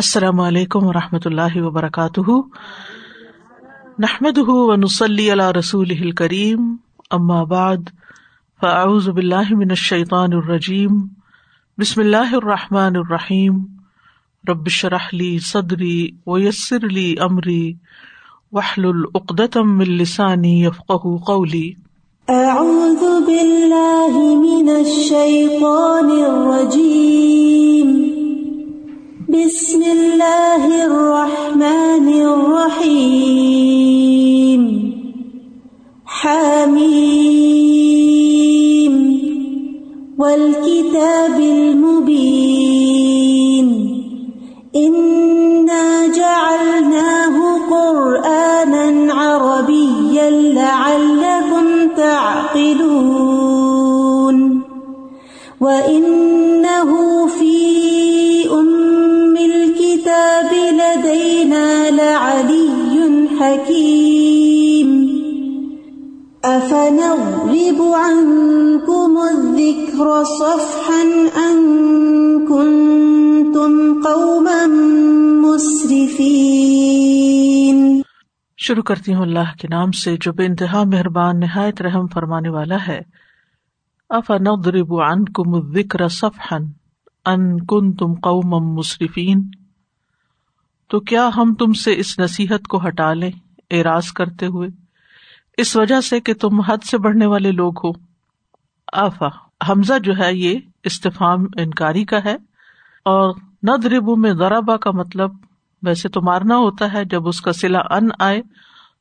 السلام علیکم و رحمۃ اللہ وبرکاتہ۔ نحمد ونسلی علی رسول کریم ام بعد، فاعوذ باللہ من الشیطان الرجیم۔ بسم اللہ الرحمٰن الرحیم۔ ربش رحلی صدری ویسر علی عمری وحل العقدم السانی یفق قولی۔ اعوذ باللہ من الشیطان الرجیم۔ بسم اللہ الرحمن الرحیم. حامیم. والکتاب المبین. انا جعلناه قرآنا عربيا لعلكم تعقلون. وإنه صفحا ان كنتم قوما مسرفين. شروع کرتی ہوں اللہ کے نام سے جو بے انتہا مہربان نہایت رحم فرمانے والا ہے۔ افنضرب عنكم الذکر صفحا ان کنتم قوما مسرفین۔ تو کیا ہم تم سے اس نصیحت کو ہٹا لیں، اعراض کرتے ہوئے؟ اس وجہ سے کہ تم حد سے بڑھنے والے لوگ ہو۔ آفا، حمزہ جو ہے یہ استفام انکاری کا ہے اور ندربو میں ذرابا کا مطلب ویسے تو مارنا ہوتا ہے، جب اس کا سلا ان آئے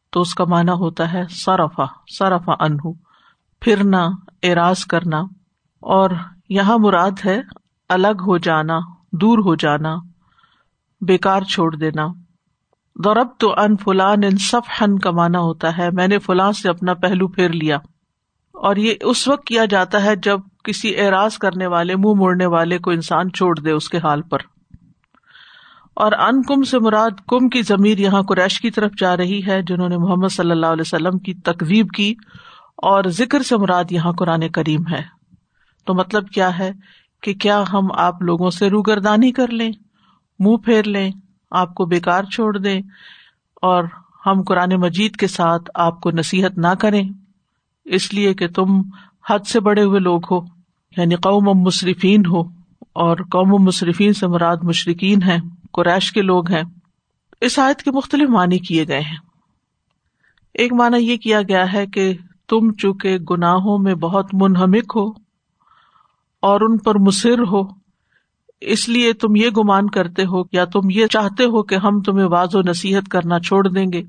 تو اس کا مانا ہوتا ہے سرفا سرفا ان پھرنا اراض کرنا۔ اور یہاں مراد ہے الگ ہو جانا، دور ہو جانا، بیکار چھوڑ دینا۔ دورب تو ان فلان ان سف ہن کا مانا ہوتا ہے، میں نے فلاں سے اپنا پہلو پھیر لیا۔ اور یہ اس وقت کیا جاتا ہے جب کسی اعراض کرنے والے، منہ موڑنے والے کو انسان چھوڑ دے اس کے حال پر۔ اور ان کم سے مراد کم کی ضمیر یہاں قریش کی طرف جا رہی ہے، جنہوں نے محمد صلی اللہ علیہ وسلم کی تقزیب کی، اور ذکر سے مراد یہاں قرآن کریم ہے۔ تو مطلب کیا ہے کہ کیا ہم آپ لوگوں سے روگردانی کر لیں، منہ پھیر لیں آپ کو بےکار چھوڑ دیں اور ہم قرآن مجید کے ساتھ آپ کو نصیحت نہ کریں اس لیے کہ تم حد سے بڑے ہوئے لوگ ہو یعنی قوم مصرفین ہو، اور قوم مصرفین سے مراد مشرقین ہیں، قریش کے لوگ ہیں۔ اس آیت کے مختلف معنی کیے گئے ہیں۔ ایک معنی یہ کیا گیا ہے کہ تم چونکہ گناہوں میں بہت منہمک ہو اور ان پر مصر ہو اس لیے تم یہ گمان کرتے ہو، یا تم یہ چاہتے ہو کہ ہم تمہیں واض و نصیحت کرنا چھوڑ دیں گے؟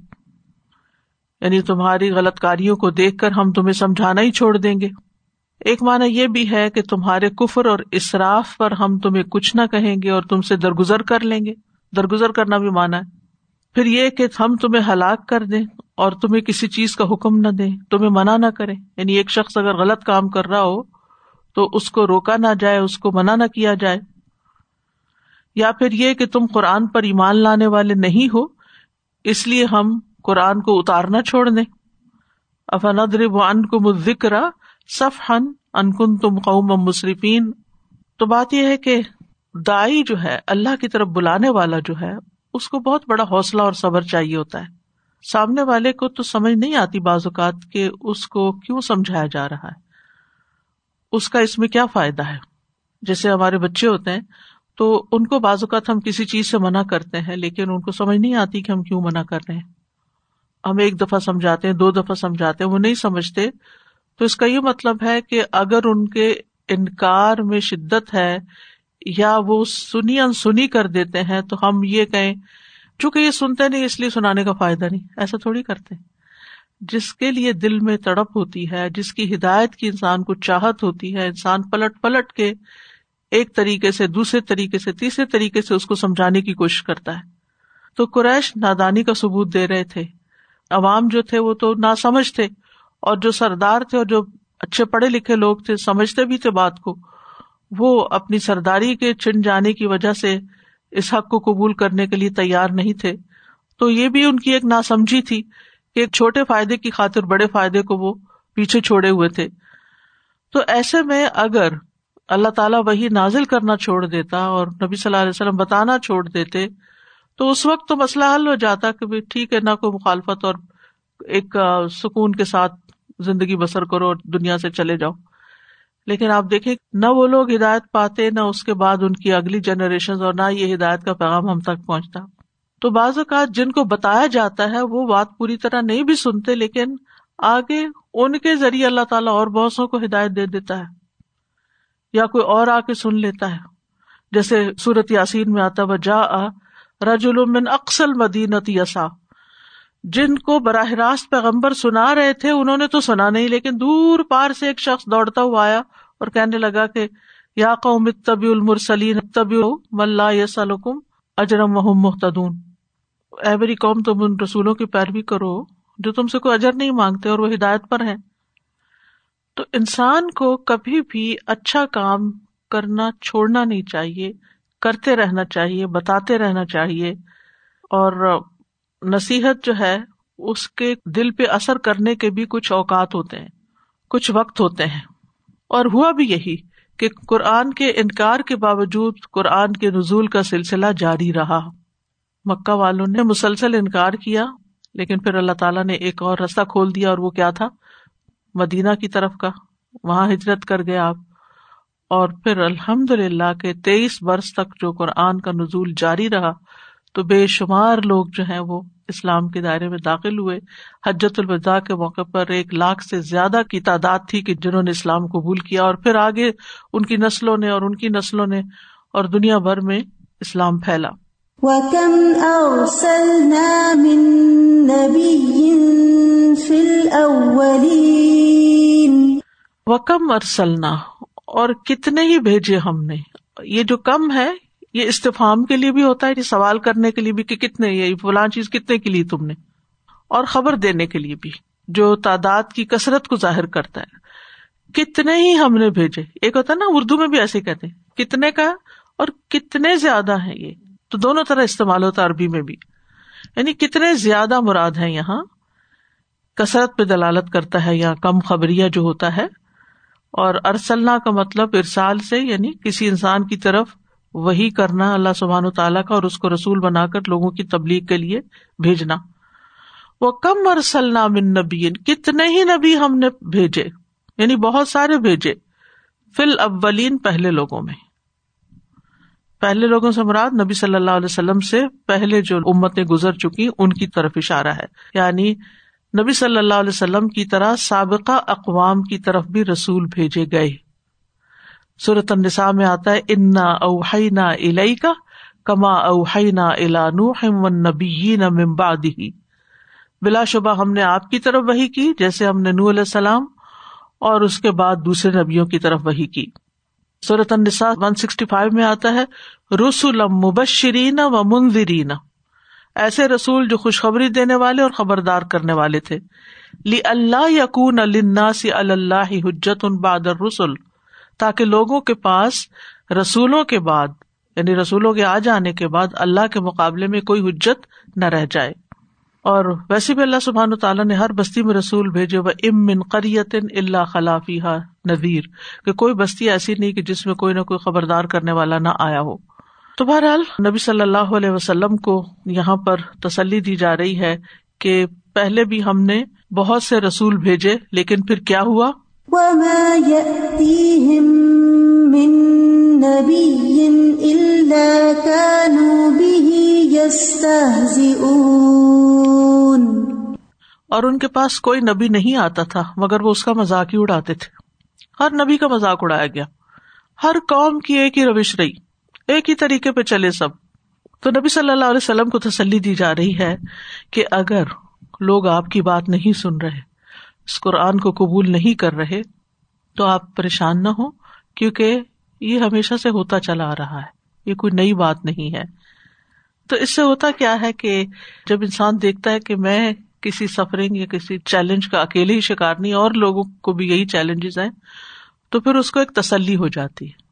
یعنی تمہاری غلط کاریوں کو دیکھ کر ہم تمہیں سمجھانا ہی چھوڑ دیں گے۔ ایک مانا یہ بھی ہے کہ تمہارے کفر اور اصراف پر ہم تمہیں کچھ نہ کہیں گے اور تم سے درگزر کر لیں گے۔ درگزر کرنا بھی مانا ہے۔ پھر یہ کہ ہم تمہیں ہلاک کر دیں اور تمہیں کسی چیز کا حکم نہ دیں، تمہیں منع نہ کرے یعنی ایک شخص اگر غلط کام کر رہا ہو تو اس کو روکا نہ جائے، اس کو منع نہ کیا جائے۔ یا پھر یہ کہ تم قرآن پر ایمان لانے والے نہیں ہو، اس لیے ہم قرآن کو اتارنا چھوڑ دیں۔ افن کو ذکر صف ہن انکن تم قوم مصرفین تو بات یہ ہے کہ دائی جو ہے، اللہ کی طرف بلانے والا جو ہے، اس کو بہت بڑا حوصلہ اور صبر چاہیے ہوتا ہے۔ سامنے والے کو تو سمجھ نہیں آتی بعض اوقات کہ اس کو کیوں سمجھایا جا رہا ہے۔ اس کا اس میں کیا فائدہ ہے؟ جیسے ہمارے بچے ہوتے ہیں تو ان کو بعض اوقات ہم کسی چیز سے منع کرتے ہیں، لیکن ان کو سمجھ نہیں آتی کہ ہم کیوں منع کر رہے ہیں۔ ہم ایک دفعہ سمجھاتے ہیں، دو دفعہ سمجھاتے ہیں، وہ نہیں سمجھتے۔ تو اس کا یہ مطلب ہے کہ اگر ان کے انکار میں شدت ہے یا وہ سنی انسنی کر دیتے ہیں، تو ہم یہ کہیں، چونکہ یہ سنتے نہیں، اس لیے سنانے کا فائدہ نہیں۔ ایسا تھوڑی کرتے۔ جس کے لیے دل میں تڑپ ہوتی ہے، جس کی ہدایت کی انسان کو چاہت ہوتی ہے، انسان پلٹ پلٹ کے ایک طریقے سے، دوسرے طریقے سے، تیسرے طریقے سے اس کو سمجھانے کی کوشش کرتا ہے۔ تو قریش نادانی کا ثبوت دے رہے تھے۔ عوام جو تھے وہ تو نہ سمجھ تھے۔ اور جو سردار تھے اور جو اچھے پڑھے لکھے لوگ تھے، سمجھتے بھی تھے بات کو۔ وہ اپنی سرداری کے چن جانے کی وجہ سے اس حق کو قبول کرنے کے لیے تیار نہیں تھے۔ تو یہ بھی ان کی ایک ناسمجھی تھی کہ ایک چھوٹے فائدے کی خاطر بڑے فائدے کو وہ پیچھے چھوڑے ہوئے تھے۔ تو ایسے میں اگر اللہ تعالیٰ وہی نازل کرنا چھوڑ دیتا اور نبی صلی اللہ علیہ وسلم بتانا چھوڑ دیتے، تو اس وقت تو مسئلہ حل ہو جاتا کہ ٹھیک ہے، نہ کوئی مخالفت اور ایک سکون کے ساتھ زندگی بسر کرو اور دنیا سے چلے جاؤ۔ لیکن آپ دیکھیں، نہ وہ لوگ ہدایت پاتے، نہ اس کے بعد ان کی اگلی جنریشن اور نہ یہ ہدایت کا پیغام ہم تک پہنچتا۔ تو بعض اوقات جن کو بتایا جاتا ہے، وہ بات پوری طرح نہیں بھی سنتے، لیکن آگے ان کے ذریعے اللہ تعالیٰ اور بہت سو کو ہدایت دے دیتا ہے۔ یا کوئی اور آ کے سن لیتا ہے۔ جیسے سورت یاسین میں آتا جا رج المن اکسل مدینت یسا جن کو براہ راست پیغمبر سنا رہے تھے، انہوں نے تو سنا نہیں، لیکن دور پار سے ایک شخص دوڑتا ہوا آیا اور کہنے لگا کہ، یا قوم اتبی المرسلین اتبی ملا یس الکم اجرم وحم محتدون اے میری قوم، تم ان رسولوں کی پیروی کرو جو تم سے کوئی اجر نہیں مانگتے اور وہ ہدایت پر ہے تو انسان کو کبھی بھی اچھا کام کرنا چھوڑنا نہیں چاہیے، کرتے رہنا چاہیے، بتاتے رہنا چاہیے۔ اور نصیحت جو ہے، اس کے دل پہ اثر کرنے کے بھی کچھ اوقات ہوتے ہیں، کچھ وقت ہوتے ہیں۔ اور ہوا بھی یہی کہ قرآن کے انکار کے باوجود قرآن کے نزول کا سلسلہ جاری رہا۔ مکہ والوں نے مسلسل انکار کیا، لیکن پھر اللہ تعالیٰ نے ایک اور رستہ کھول دیا اور وہ کیا تھا؟ مدینہ کی طرف کا، وہاں ہجرت کر گئے آپ۔ اور پھر الحمد للہ کے تیئیس برس تک جو قرآن کا نزول جاری رہا، تو بے شمار لوگ جو ہیں وہ اسلام کے دائرے میں داخل ہوئے۔ حجت الوداع کے موقع پر ایک لاکھ سے زیادہ کی تعداد تھی کہ جنہوں نے اسلام قبول کیا۔ اور پھر آگے ان کی نسلوں نے اور ان کی نسلوں نے اور دنیا بھر میں اسلام پھیلا۔ وَكَمْ أَرْسَلْنَا مِن وکم ارسلنا اور کتنے ہی بھیجے ہم نے۔ یہ جو کم ہے، یہ استفام کے لیے بھی ہوتا ہے، یہ سوال کرنے کے لیے بھی کہ کتنے، یہ فلاں چیز کتنے کے لیے تم نے۔ اور خبر دینے کے لیے بھی، جو تعداد کی کثرت کو ظاہر کرتا ہے۔ کتنے ہی ہم نے بھیجے۔ ایک ہوتا ہے نا، اردو میں بھی ایسے کہتے ہیں۔ کتنے کا اور کتنے زیادہ ہیں یہ۔ تو دونوں طرح استعمال ہوتا ہے عربی میں بھی۔ یعنی کتنے زیادہ مراد ہیں یہاں؟ کثرت پہ دلالت کرتا ہے یا کم خبریہ جو ہوتا ہے اور ارسلنا کا مطلب ارسال سے یعنی کسی انسان کی طرف وہی کرنا، اللہ سبحان و تعالیٰ کا اور اس کو رسول بنا کر لوگوں کی تبلیغ کے لیے بھیجنا۔ وہ کم ارسلنا من نبی کتنے ہی نبی ہم نے بھیجے یعنی بہت سارے بھیجے۔ فل اولین پہلے لوگوں میں۔ پہلے لوگوں سے مراد نبی صلی اللہ علیہ وسلم سے پہلے جو امتیں گزر چکی، ان کی طرف اشارہ ہے۔ یعنی نبی صلی اللہ علیہ وسلم کی طرح سابقہ اقوام کی طرف بھی رسول بھیجے گئے۔ صورت النساء میں آتا ہے، انا اوہینا الئی کا کما اوہینا الا نوح والنبیین من بعدہ۔ بلا شبہ ہم نے آپ کی طرف وہی کی، جیسے ہم نے نو علیہ السلام اور اس کے بعد دوسرے نبیوں کی طرف وہی کی۔ صورت النساء 165 میں آتا ہے رسول مبشرین و منذرین۔ ایسے رسول جو خوشخبری دینے والے اور خبردار کرنے والے تھے۔ لی اللہ یقون الناس اللہ حجت ان بعد الرسل، تاکہ لوگوں کے پاس رسولوں کے بعد یعنی رسولوں کے آ جانے کے بعد اللہ کے مقابلے میں کوئی حجت نہ رہ جائے۔ اور ویسے بھی اللہ سبحان تعالیٰ نے ہر بستی میں رسول بھیجے، وہ ام من قریت اللہ خلافی نذیر، کہ کوئی بستی ایسی نہیں کہ جس میں کوئی نہ کوئی خبردار کرنے والا نہ آیا ہو۔ تو بہرحال نبی صلی اللہ علیہ وسلم کو یہاں پر تسلی دی جا رہی ہے کہ پہلے بھی ہم نے بہت سے رسول بھیجے لیکن پھر کیا ہوا؟ وما يأتيهم من نبي إلا كانوا به يستهزئون۔ اور ان کے پاس کوئی نبی نہیں آتا تھا مگر وہ اس کا مذاق ہی اڑاتے تھے۔ ہر نبی کا مذاق اڑایا گیا۔ ہر قوم کی ایک ہی روش رہی۔ ایک ہی طریقے پہ چلے سب۔ تو نبی صلی اللہ علیہ وسلم کو تسلی دی جا رہی ہے کہ اگر لوگ آپ کی بات نہیں سن رہے، اس قرآن کو قبول نہیں کر رہے، تو آپ پریشان نہ ہو کیونکہ یہ ہمیشہ سے ہوتا چلا آ رہا ہے۔ یہ کوئی نئی بات نہیں ہے۔ تو اس سے ہوتا کیا ہے کہ جب انسان دیکھتا ہے کہ میں کسی سفرنگ یا کسی چیلنج کا اکیلے ہی شکار نہیں، اور لوگوں کو بھی یہی چیلنجز ہیں، تو پھر اس کو ایک تسلی ہو جاتی ہے۔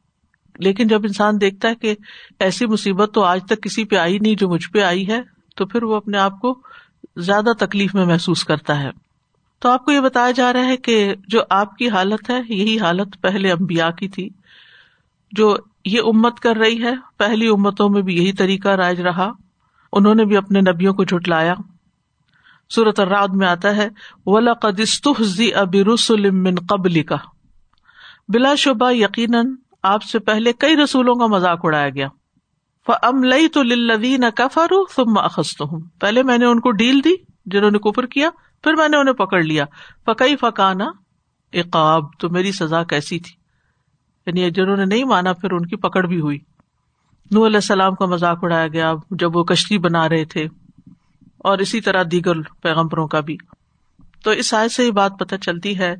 لیکن جب انسان دیکھتا ہے کہ ایسی مصیبت تو آج تک کسی پہ آئی نہیں جو مجھ پہ آئی ہے، تو پھر وہ اپنے آپ کو زیادہ تکلیف میں محسوس کرتا ہے۔ تو آپ کو یہ بتایا جا رہا ہے کہ جو آپ کی حالت ہے، یہی حالت پہلے امبیا کی تھی۔ جو یہ امت کر رہی ہے، پہلی امتوں میں بھی یہی طریقہ رائج رہا۔ انہوں نے بھی اپنے نبیوں کو جھٹلایا۔ صورت الرعد میں آتا ہے ولا قدستحزی من قبل کا بلا شبہ یقیناً آپ سے پہلے کئی رسولوں کا مذاق اڑایا گیا۔ ام لئی تو لدین کفر ثم اخذتهم پہلے میں نے ان کو ڈیل دی جنہوں نے کفر کیا، پھر میں نے انہیں پکڑ لیا۔ فقئی فکانا اقاب تو میری سزا کیسی تھی؟ یعنی جنہوں نے نہیں مانا، پھر ان کی پکڑ بھی ہوئی۔ نو علیہ السلام کا مذاق اڑایا گیا جب وہ کشتی بنا رہے تھے، اور اسی طرح دیگر پیغمبروں کا بھی۔ تو اس آئے سے یہ بات پتہ چلتی ہے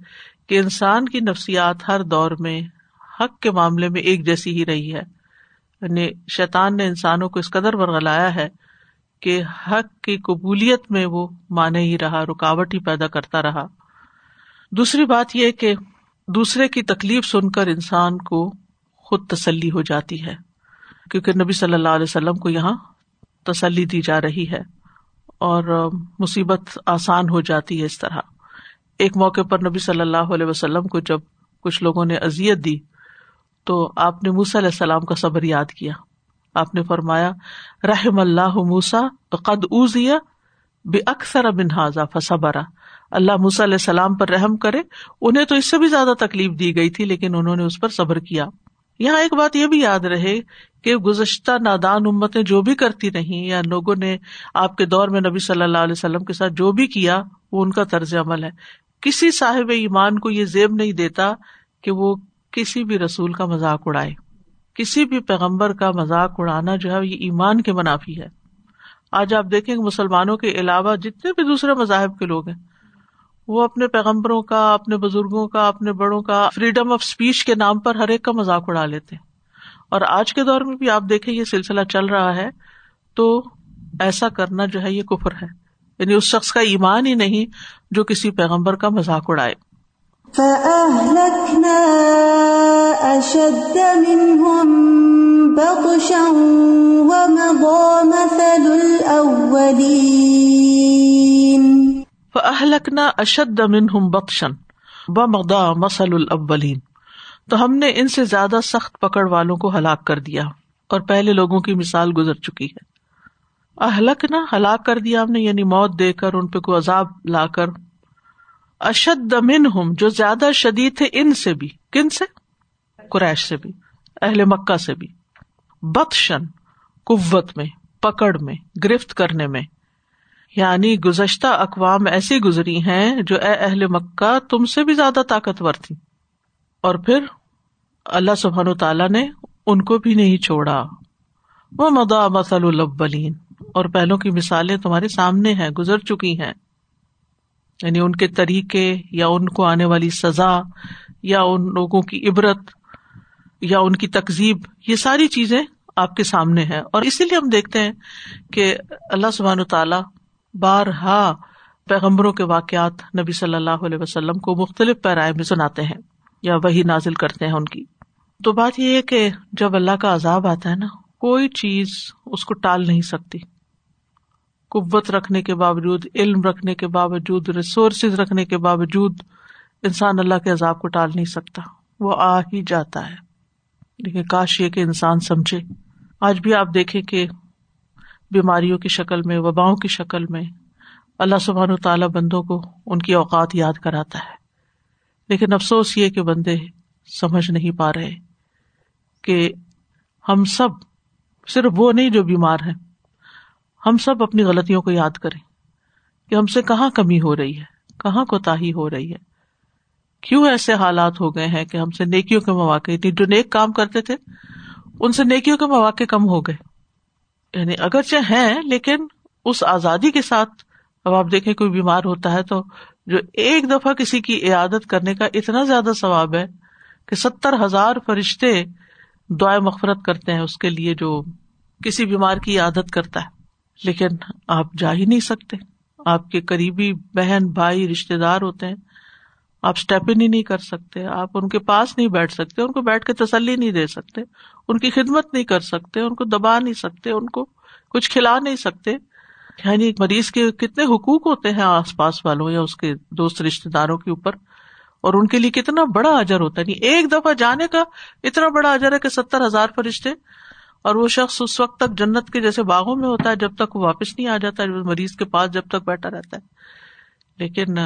کہ انسان کی نفسیات ہر دور میں حق کے معاملے میں ایک جیسی ہی رہی ہے۔ یعنی شیطان نے انسانوں کو اس قدر ورگلایا ہے کہ حق کی قبولیت میں وہ مانے ہی رہا، رکاوٹ ہی پیدا کرتا رہا۔ دوسری بات یہ کہ دوسرے کی تکلیف سن کر انسان کو خود تسلی ہو جاتی ہے، کیونکہ نبی صلی اللہ علیہ وسلم کو یہاں تسلی دی جا رہی ہے اور مصیبت آسان ہو جاتی ہے اس طرح۔ ایک موقع پر نبی صلی اللہ علیہ وسلم کو جب کچھ لوگوں نے ازیت دی تو آپ نے موسا علیہ السلام کا صبر یاد کیا۔ آپ نے فرمایا، رحم اللہ موسا قد اوزیا بے اکثر بنہذا فصبرا اللہ موسا علیہ السلام پر رحم کرے۔ انہیں تو اس سے بھی زیادہ تکلیف دی گئی تھی، لیکن انہوں نے اس پر صبر کیا۔ یہاں ایک بات یہ بھی یاد رہے کہ گزشتہ نادان امتیں جو بھی کرتی رہی یا لوگوں نے آپ کے دور میں نبی صلی اللہ علیہ وسلم کے ساتھ جو بھی کیا، وہ ان کا طرز عمل ہے۔ کسی صاحب ایمان کو یہ زیب نہیں دیتا کہ وہ کسی بھی رسول کا مذاق اڑائے، کسی بھی پیغمبر کا مذاق اڑانا جو ہے یہ ایمان کے منافی ہے۔ آج آپ دیکھیں گے مسلمانوں کے علاوہ جتنے بھی دوسرے مذاہب کے لوگ ہیں، وہ اپنے پیغمبروں کا، اپنے بزرگوں کا، اپنے بڑوں کا فریڈم آف اسپیچ کے نام پر ہر ایک کا مذاق اڑا لیتے ہیں۔ اور آج کے دور میں بھی آپ دیکھیں یہ سلسلہ چل رہا ہے، تو ایسا کرنا جو ہے یہ کفر ہے۔ یعنی اس شخص کا ایمان ہی نہیں جو کسی پیغمبر کا مذاق اڑائے۔ اہلکنا اشد منہم بخشن ب مدا مسل الاولین تو ہم نے ان سے زیادہ سخت پکڑ والوں کو ہلاک کر دیا اور پہلے لوگوں کی مثال گزر چکی ہے۔ اہلک نہ ہلاک کر دیا ہم نے یعنی موت دے کر ان پہ کوئی عذاب لا کر اشد من ہم جو زیادہ شدید تھے ان سے بھی۔ کن سے؟ قریش سے بھی، اہل مکہ سے بھی۔ بدشن قوت میں، پکڑ میں، گرفت کرنے میں۔ یعنی گزشتہ اقوام ایسی گزری ہیں جو اے اہل مکہ تم سے بھی زیادہ طاقتور تھی۔ اور پھر اللہ سبحان تعالیٰ نے ان کو بھی نہیں چھوڑا۔ وہ مدا مسل البلین اور پہلو کی مثالیں تمہارے سامنے ہیں، گزر چکی ہیں۔ یعنی ان کے طریقے یا ان کو آنے والی سزا یا ان لوگوں کی عبرت یا ان کی تقزیب یہ ساری چیزیں آپ کے سامنے ہے اور اسی لیے ہم دیکھتے ہیں کہ اللہ سبحان تعالیٰ بارہا پیغمبروں کے واقعات نبی صلی اللہ علیہ وسلم کو مختلف پیرائے میں سناتے ہیں یا وہی نازل کرتے ہیں ان کی۔ تو بات یہ ہے کہ جب اللہ کا عذاب آتا ہے نا، کوئی چیز اس کو ٹال نہیں سکتی۔ قوت رکھنے کے باوجود، علم رکھنے کے باوجود ریسورسز رکھنے کے باوجود انسان اللہ کے عذاب کو ٹال نہیں سکتا۔ وہ آ ہی جاتا ہے۔ لیکن کاش یہ کہ انسان سمجھے۔ آج بھی آپ دیکھیں کہ بیماریوں کی شکل میں، وباؤں کی شکل میں اللہ سبحان و تعالیٰ بندوں کو ان کی اوقات یاد کراتا ہے۔ لیکن افسوس یہ کہ بندے سمجھ نہیں پا رہے کہ ہم سب صرف وہ نہیں جو بیمار ہیں۔ ہم سب اپنی غلطیوں کو یاد کریں کہ ہم سے کہاں کمی ہو رہی ہے، کہاں کوتا ہو رہی ہے۔ کیوں ایسے حالات ہو گئے ہیں کہ ہم سے نیکیوں کے مواقع جو نیک کام کرتے تھے، ان سے نیکیوں کے مواقع کم ہو گئے۔ یعنی اگرچہ ہیں، لیکن اس آزادی کے ساتھ اب آپ دیکھیں کوئی بیمار ہوتا ہے تو جو ایک دفعہ کسی کی عیادت کرنے کا اتنا زیادہ ثواب ہے کہ ستر ہزار فرشتے دعائیں مغفرت کرتے ہیں اس کے لیے جو کسی بیمار کی عادت کرتا ہے۔ لیکن آپ جا ہی نہیں سکتے۔ آپ کے قریبی بہن، بھائی رشتے دار ہوتے ہیں۔ آپ اسٹیپ ان ہی نہیں کر سکتے۔ آپ ان کے پاس نہیں بیٹھ سکتے۔ ان کو بیٹھ کے تسلی نہیں دے سکتے۔ ان کی خدمت نہیں کر سکتے۔ ان کو دبا نہیں سکتے۔ ان کو کچھ کھلا نہیں سکتے۔ یعنی مریض کے کتنے حقوق ہوتے ہیں آس پاس والوں یا اس کے دوست رشتے داروں کے اوپر۔ اور ان کے لیے کتنا بڑا اجر ہوتا ہے۔ یعنی ایک دفعہ جانے کا اتنا بڑا اجر ہے کہ ستر ہزار فرشتے اور وہ شخص اس وقت تک جنت کے جیسے باغوں میں ہوتا ہے، جب تک وہ واپس نہیں آ جاتا مریض کے پاس جب تک بیٹھا رہتا ہے۔ لیکن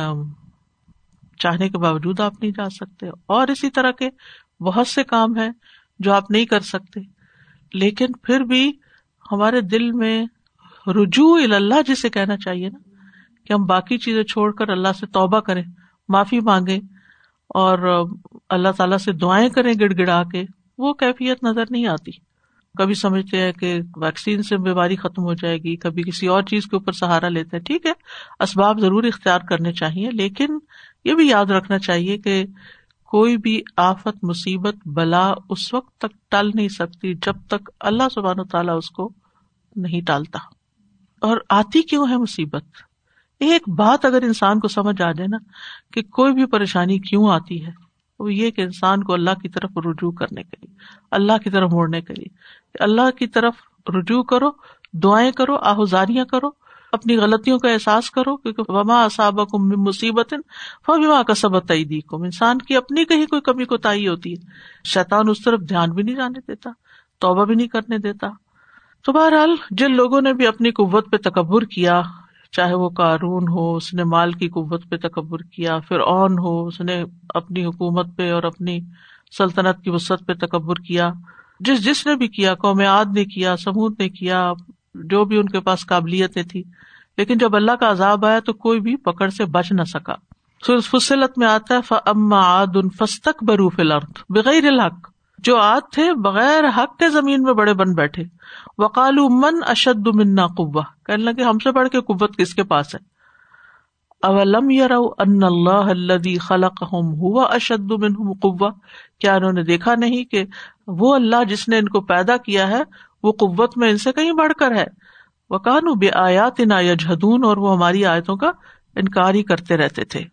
چاہنے کے باوجود آپ نہیں جا سکتے۔ اور اسی طرح کے بہت سے کام ہیں جو آپ نہیں کر سکتے۔ لیکن پھر بھی ہمارے دل میں رجوع اللہ جسے کہنا چاہیے نا، کہ ہم باقی چیزیں چھوڑ کر اللہ سے توبہ کریں، معافی مانگے اور اللہ تعالیٰ سے دعائیں کریں گڑ گڑا کے، وہ کیفیت نظر نہیں آتی۔ کبھی سمجھتے ہیں کہ ویکسین سے بیماری ختم ہو جائے گی، کبھی کسی اور چیز کے اوپر سہارا لیتے ہیں، ٹھیک ہے؟ اسباب ضرور اختیار کرنے چاہیے، لیکن یہ بھی یاد رکھنا چاہیے کہ کوئی بھی آفت، مصیبت، بلا اس وقت تک ٹل نہیں سکتی جب تک اللہ سبحان و تعالیٰ اس کو نہیں ٹالتا۔ اور آتی کیوں ہے مصیبت؟ ایک بات اگر انسان کو سمجھ آ جائے نا کہ کوئی بھی پریشانی کیوں آتی ہے؟ وہ یہ کہ انسان کو اللہ کی طرف رجوع کرنے کے لیے، اللہ کی طرف موڑنے کے لیے۔ اللہ کی طرف رجوع کرو، دعائیں کرو آہذاریاں کرو، اپنی غلطیوں کا احساس کرو، کیونکہ وما کم مصیبت فبما کا سبق تعیدی کم انسان کی اپنی کہیں کوئی کمی کو تعی ہوتی ہے۔ شیطان اس طرف دھیان بھی نہیں جانے دیتا، توبہ بھی نہیں کرنے دیتا۔ تو بہرحال جن لوگوں نے بھی اپنی قوت پہ تکبر کیا چاہے وہ قارون ہو، اس نے مال کی قوت پہ تکبر کیا پھر اون ہو، اس نے اپنی حکومت پہ اور اپنی سلطنت کی وسط پہ تکبر کیا۔ جس جس نے بھی کیا، قوم عاد نے کیا، سمود نے کیا، جو بھی ان کے پاس قابلیتیں تھی لیکن جب اللہ کا عذاب آیا تو کوئی بھی پکڑ سے بچ نہ سکا۔ فصلت میں آتا ہے فما عاد فستک بروف الارض بغیر الحق۔ جو آد تھے بغیر حق کے زمین میں بڑے بن بیٹھے۔ وکال من اشد منا قوا کہنے لگے، ہم سے بڑھ کے قوت کس کے پاس ہے؟ اولم ان اللہ خلق ہوا اشد قوا کیا انہوں نے دیکھا نہیں کہ وہ اللہ جس نے ان کو پیدا کیا ہے، وہ قوت میں ان سے کہیں بڑھ کر ہے؟ وہ کانو بے آیات نا یجہدون اور وہ ہماری آیتوں کا انکار ہی کرتے رہتے تھے۔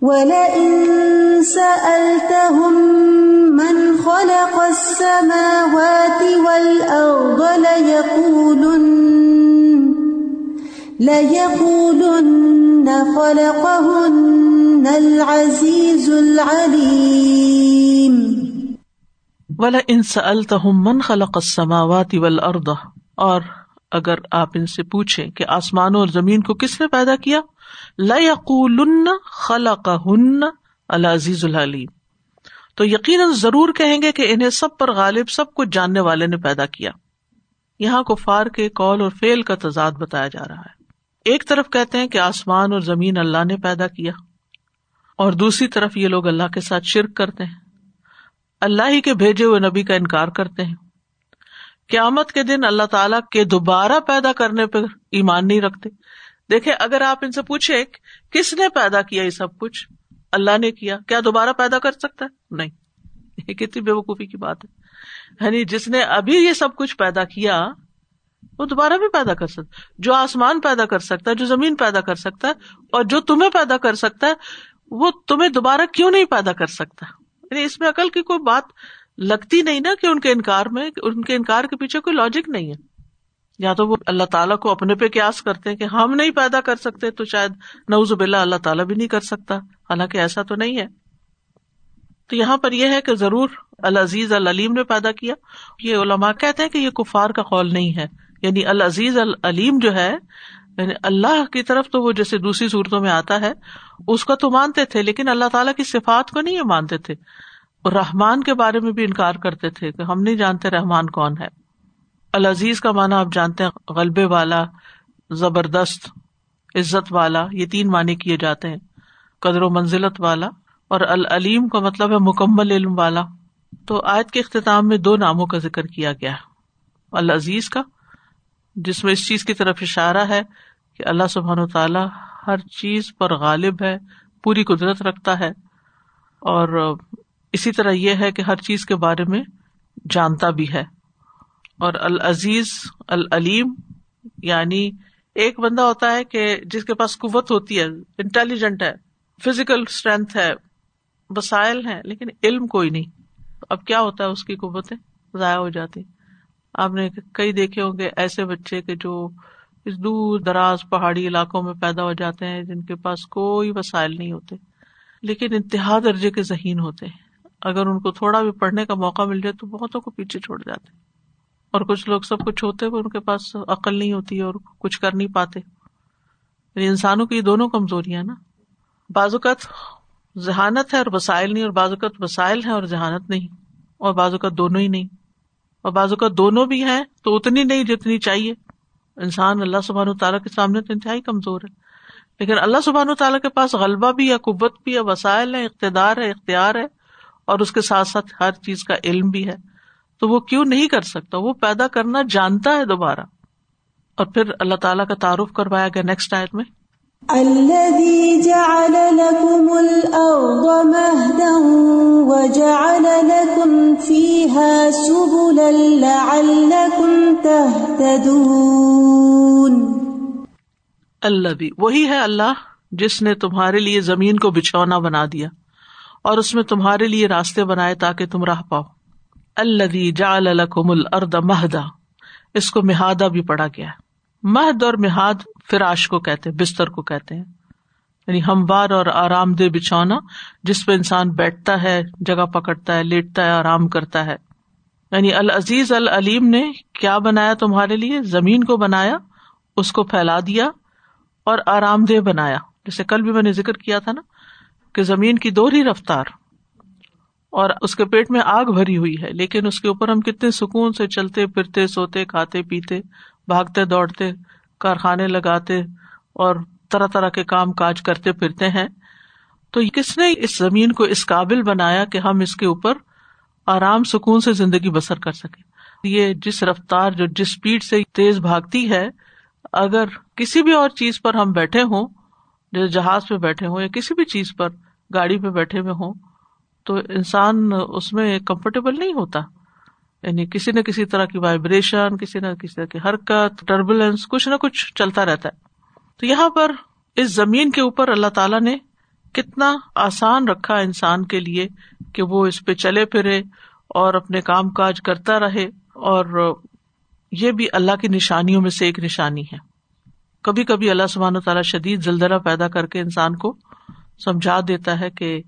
وَلَئِن سَأَلْتَهُم مَّنْ خَلَقَ السَّمَاوَاتِ وَالْأَرْضَ لَيَقُولُنَّ لَيَقُولُنَّ خَلَقَهُنَّ الْعَزِيزُ الْعَلِيمُ. وَلَئِن سَأَلْتَهُم مَّنْ خَلَقَ السَّمَاوَاتِ وَالْأَرْضَ، اور اگر آپ ان سے پوچھیں کہ آسمانوں اور زمین کو کس نے پیدا کیا لقول خلق ہن العزیز العلیم تو یقیناً ضرور کہیں گے کہ انہیں سب پر غالب سب کچھ جاننے والے نے پیدا کیا۔ یہاں کو کے کال اور فیل کا تضاد بتایا جا رہا ہے۔ ایک طرف کہتے ہیں کہ آسمان اور زمین اللہ نے پیدا کیا، اور دوسری طرف یہ لوگ اللہ کے ساتھ شرک کرتے ہیں۔ اللہ ہی کے بھیجے ہوئے نبی کا انکار کرتے ہیں۔ قیامت کے دن اللہ تعالی کے دوبارہ پیدا کرنے پہ ایمان نہیں رکھتے۔ دیکھے اگر آپ ان سے پوچھے کس نے پیدا کیا یہ سب کچھ اللہ نے کیا کیا دوبارہ پیدا کر سکتا ہے؟ نہیں۔ یہ کتنی بے وقوفی کی بات ہے۔ یعنی جس نے ابھی یہ سب کچھ پیدا کیا، وہ دوبارہ بھی پیدا کر سکتا جو آسمان پیدا کر سکتا ہے، جو زمین پیدا کر سکتا ہے، اور جو تمہیں پیدا کر سکتا ہے، وہ تمہیں دوبارہ کیوں نہیں پیدا کر سکتا؟ یعنی اس میں عقل کی کوئی بات لگتی نہیں نا کہ ان کے انکار میں، ان کے انکار کے پیچھے کوئی لاجک نہیں ہے۔ یا تو وہ اللہ تعالیٰ کو اپنے پہ قیاس کرتے ہیں کہ ہم نہیں پیدا کر سکتے، تو شاید نوز بلّہ اللہ تعالیٰ بھی نہیں کر سکتا۔ حالانکہ ایسا تو نہیں ہے۔ تو یہاں پر یہ ہے کہ ضرور العزیز العلیم نے پیدا کیا۔ یہ علماء کہتے ہیں کہ یہ کفار کا قول نہیں ہے۔ یعنی العزیز العلیم جو ہے یعنی اللہ کی طرف تو وہ جیسے دوسری صورتوں میں آتا ہے، اس کا تو مانتے تھے، لیکن اللہ تعالیٰ کی صفات کو نہیں یہ مانتے تھے۔ رحمان کے بارے میں بھی انکار کرتے تھے کہ ہم نہیں جانتے رحمان کون ہے۔ العزیز کا مانا آپ جانتے ہیں، غلبے والا، زبردست، عزت والا، یہ تین معنی کیے جاتے ہیں، قدر و منزلت والا، اور العلیم کا مطلب ہے مکمل علم والا۔ تو آیت کے اختتام میں دو ناموں کا ذکر کیا گیا ہے۔ العزیز کا، جس میں اس چیز کی طرف اشارہ ہے کہ اللہ سبحان و تعالیٰ ہر چیز پر غالب ہے، پوری قدرت رکھتا ہے، اور اسی طرح یہ ہے کہ ہر چیز کے بارے میں جانتا بھی ہے۔ اور العزیز، العلیم یعنی ایک بندہ ہوتا ہے کہ جس کے پاس قوت ہوتی ہے، انٹیلیجنٹ ہے، فزیکل اسٹرینتھ ہے، وسائل ہے لیکن علم کوئی نہیں۔ اب کیا ہوتا ہے، اس کی قوتیں ضائع ہو جاتی۔ آپ نے کئی دیکھے ہوں گے ایسے بچے کے جو اس دور دراز پہاڑی علاقوں میں پیدا ہو جاتے ہیں، جن کے پاس کوئی وسائل نہیں ہوتے، لیکن انتہا درجے کے ذہین ہوتے ہیں۔ اگر ان کو تھوڑا بھی پڑھنے کا موقع مل جائے تو بہتوں کو پیچھے چھوڑ جاتے اور کچھ لوگ سب کچھ ہوتے ہوئے ان کے پاس عقل نہیں ہوتی اور کچھ کر نہیں پاتے۔ یعنی انسانوں کی یہ دونوں کمزوریاں نا۔ بعض اوقات ذہانت ہے اور وسائل نہیں، اور بعض اوقات وسائل ہے اور ذہانت نہیں، اور بعض اوقات دونوں ہی نہیں۔ اور بعض اوقات دونوں بھی ہیں تو اتنی نہیں جتنی چاہیے۔ انسان اللہ سبحان تعالیٰ کے سامنے تو انتہائی کمزور ہے۔ لیکن اللہ سبحان تعالیٰ کے پاس غلبہ بھی یا قوت بھی ہے، وسائل ہے اقتدار ہے، اختیار ہے، اور اس کے ساتھ ساتھ ہر چیز کا علم بھی ہے۔ تو وہ کیوں نہیں کر سکتا؟ وہ پیدا کرنا جانتا ہے دوبارہ۔ اور پھر اللہ تعالیٰ کا تعارف کروایا گیا نیکسٹ آیت میں۔ الذي جعل لكم الأرض مهدا وجعل لكم فيها سبلا لعلكم تهتدون۔ اللہ وہی ہے اللہ جس نے تمہارے لیے زمین کو بچھونا بنا دیا اور اس میں تمہارے لیے راستے بنائے تاکہ تم راہ پاؤ۔ اللہ جا الرد مہدا اس کو مہادا بھی پڑا گیا مہد اور مہاد فراش کو کہتے بستر کو کہتے ہیں۔ یعنی ہموار اور آرام دہ بچھونا، جس پہ انسان بیٹھتا ہے، جگہ پکڑتا ہے، لیٹتا ہے، آرام کرتا ہے۔ یعنی العزیز العلیم نے کیا بنایا تمہارے لیے؟ زمین کو بنایا، اس کو پھیلا دیا اور آرام دہ بنایا۔ جیسے کل بھی میں نے ذکر کیا تھا نا، کہ زمین کی دوہری رفتار۔ اور اس کے پیٹ میں آگ بھری ہوئی ہے، لیکن اس کے اوپر ہم کتنے سکون سے چلتے پھرتے، سوتے، کھاتے، پیتے، بھاگتے، دوڑتے، کارخانے لگاتے اور طرح طرح کے کام کاج کرتے پھرتے ہیں۔ تو کس نے اس زمین کو اس قابل بنایا کہ ہم اس کے اوپر آرام، سکون سے زندگی بسر کر سکیں؟ یہ جس رفتار جو جس اسپیڈ سے تیز بھاگتی ہے، اگر کسی بھی اور چیز پر ہم بیٹھے ہوں، جیسے جہاز پہ بیٹھے ہوں یا کسی بھی چیز پر، گاڑی پہ بیٹھے ہوئے ہوں تو انسان اس میں کمفرٹیبل نہیں ہوتا۔ یعنی کسی نہ کسی طرح کی وائبریشن کسی نہ کسی طرح کی حرکت ٹربولینس کچھ نہ کچھ چلتا رہتا ہے۔ تو یہاں پر اس زمین کے اوپر اللہ تعالیٰ نے کتنا آسان رکھا انسان کے لیے کہ وہ اس پہ چلے پھرے اور اپنے کام کاج کرتا رہے۔ اور یہ بھی اللہ کی نشانیوں میں سے ایک نشانی ہے۔ کبھی کبھی اللہ سبحانہ تعالیٰ شدید زلزلہ پیدا کر کے انسان کو سمجھا دیتا ہے کہ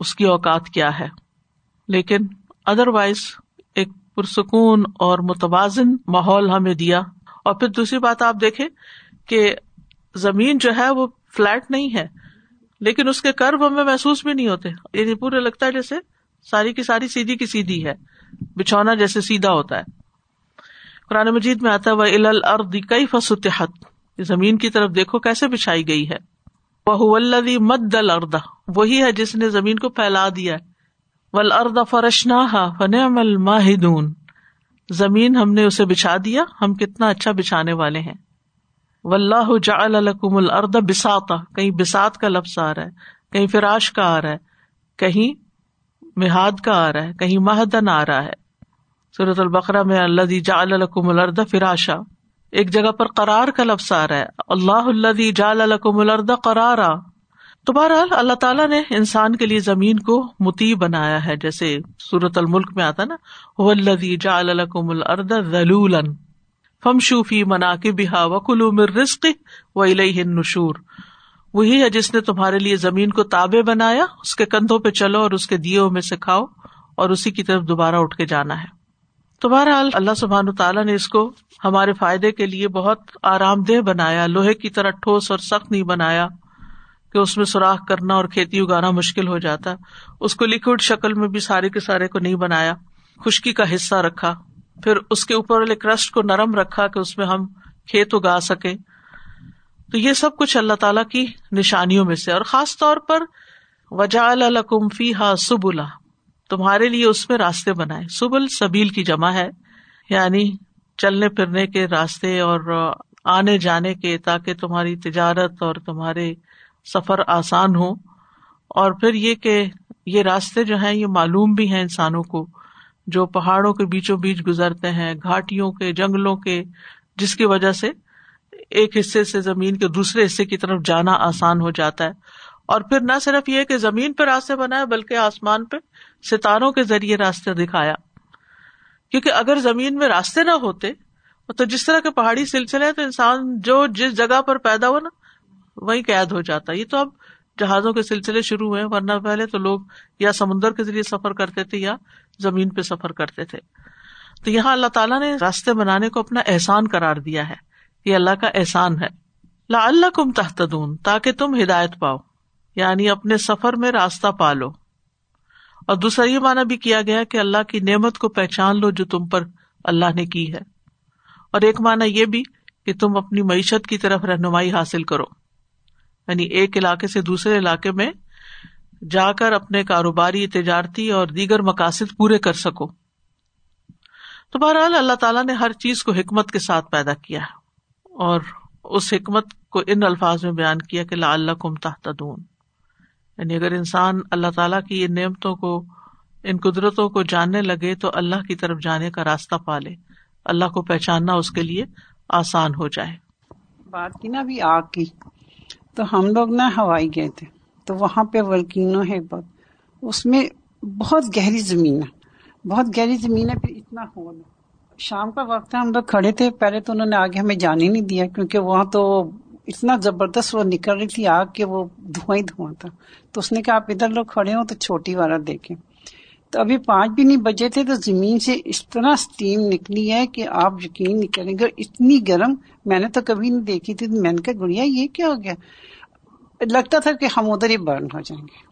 اس کی اوقات کیا ہے۔ لیکن ادر وائز ایک پرسکون اور متوازن ماحول ہمیں دیا۔ اور پھر دوسری بات آپ دیکھیں کہ زمین جو ہے وہ فلیٹ نہیں ہے، لیکن اس کے کرو ہمیں محسوس بھی نہیں ہوتے۔ یعنی پورے لگتا ہے جیسے ساری کی ساری سیدھی کی سیدھی ہے، بچھونا جیسے سیدھا ہوتا ہے۔ قرآن مجید میں آتا ہے وہ کئی فصحت زمین کی طرف دیکھو کیسے بچھائی گئی ہے۔ وہ مد دل اردا وہی ہے جس نے زمین کو پھیلا دیا ول اردا فرشنا فن مل ماہدون زمین ہم نے اسے بچھا دیا، ہم کتنا اچھا بچھانے والے ہیں۔ و جا الکم الرد بساتا کہیں بسات کا لفظ آ رہا ہے، کہیں فراش کا آ رہا ہے، کہیں مہاد کا آ رہا ہے، کہیں مہدن آ رہا ہے۔ صورت البقرا میں اللہ جا الکم الرد فراشا۔ ایک جگہ پر قرار کا لفظ آ رہا ہے۔ اللہ اللہ جال الرد قرارا۔ تو بہرحال اللہ تعالیٰ نے انسان کے لیے زمین کو متی بنایا ہے۔ جیسے سورت الملک میں آتا نا وہ اللہ جا الکم الرد ذلول فم شوفی منا کے بحا و کلو مر رسق و نشور وہی ہے جس نے تمہارے لیے زمین کو تابے بنایا، اس کے کندھوں پہ چلو اور اس کے دیو میں سے کھاؤ اور اسی کی طرف دوبارہ اٹھ کے جانا ہے۔ تو بہرحال اللہ سبحان تعالیٰ نے اس کو ہمارے فائدے کے لیے بہت آرام دہ بنایا، لوہے کی طرح ٹھوس اور سخت نہیں بنایا کہ اس میں سوراخ کرنا اور کھیتی اگانا مشکل ہو جاتا۔ اس کو لکوڈ شکل میں بھی سارے کے سارے کو نہیں بنایا۔ خشکی کا حصہ رکھا۔ پھر اس کے اوپر والے کرسٹ کو نرم رکھا کہ اس میں ہم کھیت اگا سکیں۔ تو یہ سب کچھ اللہ تعالی کی نشانیوں میں سے۔ اور خاص طور پر وجا الکمفی ہا سب اللہ تمہارے لیے اس میں راستے بنائے۔ سبل سبیل کی جمع ہے یعنی چلنے پھرنے کے راستے اور آنے جانے کے، تاکہ تمہاری تجارت اور تمہارے سفر آسان ہو اور پھر یہ کہ یہ راستے جو ہیں، یہ معلوم بھی ہیں انسانوں کو، جو پہاڑوں کے بیچوں بیچ گزرتے ہیں، گھاٹیوں کے، جنگلوں کے، جس کی وجہ سے ایک حصے سے زمین کے دوسرے حصے کی طرف جانا آسان ہو جاتا ہے۔ اور پھر نہ صرف یہ کہ زمین پہ راستے بنائے، بلکہ آسمان پہ ستاروں کے ذریعے راستے دکھایا۔ کیونکہ اگر زمین میں راستے نہ ہوتے، تو جس طرح کے پہاڑی سلسلے ہیں، تو انسان جو جس جگہ پر پیدا ہو نا وہی قید ہو جاتا۔ یہ تو اب جہازوں کے سلسلے شروع ہوئے، ورنہ پہلے تو لوگ یا سمندر کے ذریعے سفر کرتے تھے یا زمین پہ سفر کرتے تھے۔ تو یہاں اللہ تعالیٰ نے راستے بنانے کو اپنا احسان کرار دیا ہے۔ یہ اللہ کا احسان ہے۔ لا اللہ کم تحتدون تاکہ تم ہدایت پاؤ یعنی اپنے سفر میں راستہ پالو۔ اور دوسرا یہ مانا بھی کیا گیا کہ اللہ کی نعمت کو پہچان لو جو تم پر اللہ نے کی ہے۔ اور ایک مانا یہ بھی کہ تم اپنی معیشت کی طرف رہنمائی حاصل کرو۔ یعنی ایک علاقے سے دوسرے علاقے میں جا کر اپنے کاروباری، تجارتی اور دیگر مقاصد پورے کر سکو۔ تو بہرحال اللہ تعالیٰ نے ہر چیز کو حکمت کے ساتھ پیدا کیا اور اس حکمت کو ان الفاظ میں بیان کیا کہ لا اللہ کم تحتدون یعنی اگر انسان اللہ تعالیٰ کی ان نعمتوں کو، ان قدرتوں کو جاننے لگے تو اللہ کی طرف جانے کا راستہ پالے۔ اللہ کو پہچاننا اس کے لیے آسان ہو جائے۔ بات کی نا ابھی آگ کی۔ تو ہم لوگ نا ہوائی گئے تھے۔ تو وہاں پہ ولکینو ہے بہت۔ اس میں بہت گہری زمین ہے۔ بہت گہری زمین ہے، پھر اتنا ہول ہے۔ شام کا وقت ہے، ہم لوگ کھڑے تھے۔ پہلے تو انہوں نے آگے ہمیں جانے نہیں دیا، کیونکہ وہاں تو اتنا زبردست وہ نکل رہی تھی آگ کہ وہ دھواں ہی دھواں تھا۔ تو اس نے کہا، آپ ادھر لوگ کھڑے ہو تو چھوٹی والا دیکھیں۔ تو ابھی پانچ بھی نہیں بجے تھے تو زمین سے اس طرح اسٹیم نکلی ہے کہ آپ یقین نہیں کریں گے۔ اتنی گرم میں نے تو کبھی نہیں دیکھی تھی۔ میں نے کہا، گڑیا، یہ کیا ہو گیا؟ لگتا تھا کہ ہم ادھر ہی برن ہو جائیں گے۔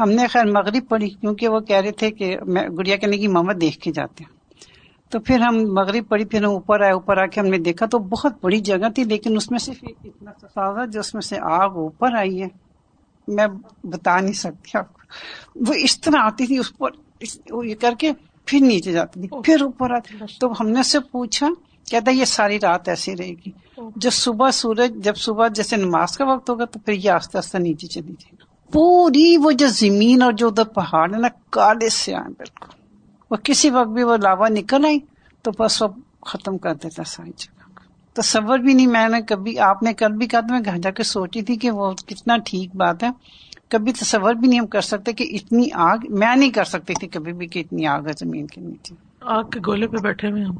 ہم نے خیر مغرب پڑھی کیونکہ وہ کہہ رہے تھے کہ گڑیا کہنے کی، ماما دیکھ کے جاتے ہیں۔ تو پھر ہم مغرب پڑھی پھر ہم اوپر آئے اوپر آ کے ہم نے دیکھا تو بہت بڑی جگہ تھی لیکن اس میں صرف اتنا سا جو اس میں سے آگ اوپر آئی ہے۔ میں بتا نہیں سکتی آپ کو۔ وہ اس طرح آتی تھی اس پر یہ کر کے پھر نیچے جاتی تھی پھر اوپر آتی تو ہم نے سے پوچھا کہتا یہ ساری رات ایسی رہے گی۔ جب صبح سورج جب صبح جیسے نماز کا وقت ہوگا تو پھر یہ آستہ آستہ نیچے چلی جائے گا پوری وہ جو زمین اور جو ادھر پہاڑ ہے نا کالے سے آئے بالکل۔ وہ کسی وقت بھی وہ لاوا نکل آئی تو بس وہ ختم کر دیتا ساری جگہ تصور بھی نہیں، میں نے کبھی، آپ نے کل بھی کہا تو میں گھر جا کے سوچی تھی کہ وہ کتنا ٹھیک بات ہے۔ کبھی تصور بھی نہیں ہم کر سکتے کہ اتنی آگ، میں نہیں کر سکتی تھی کبھی بھی کہ اتنی آگ ہے زمین کے نیچے۔ آگ کے گولے پہ بیٹھے ہوئے ہم۔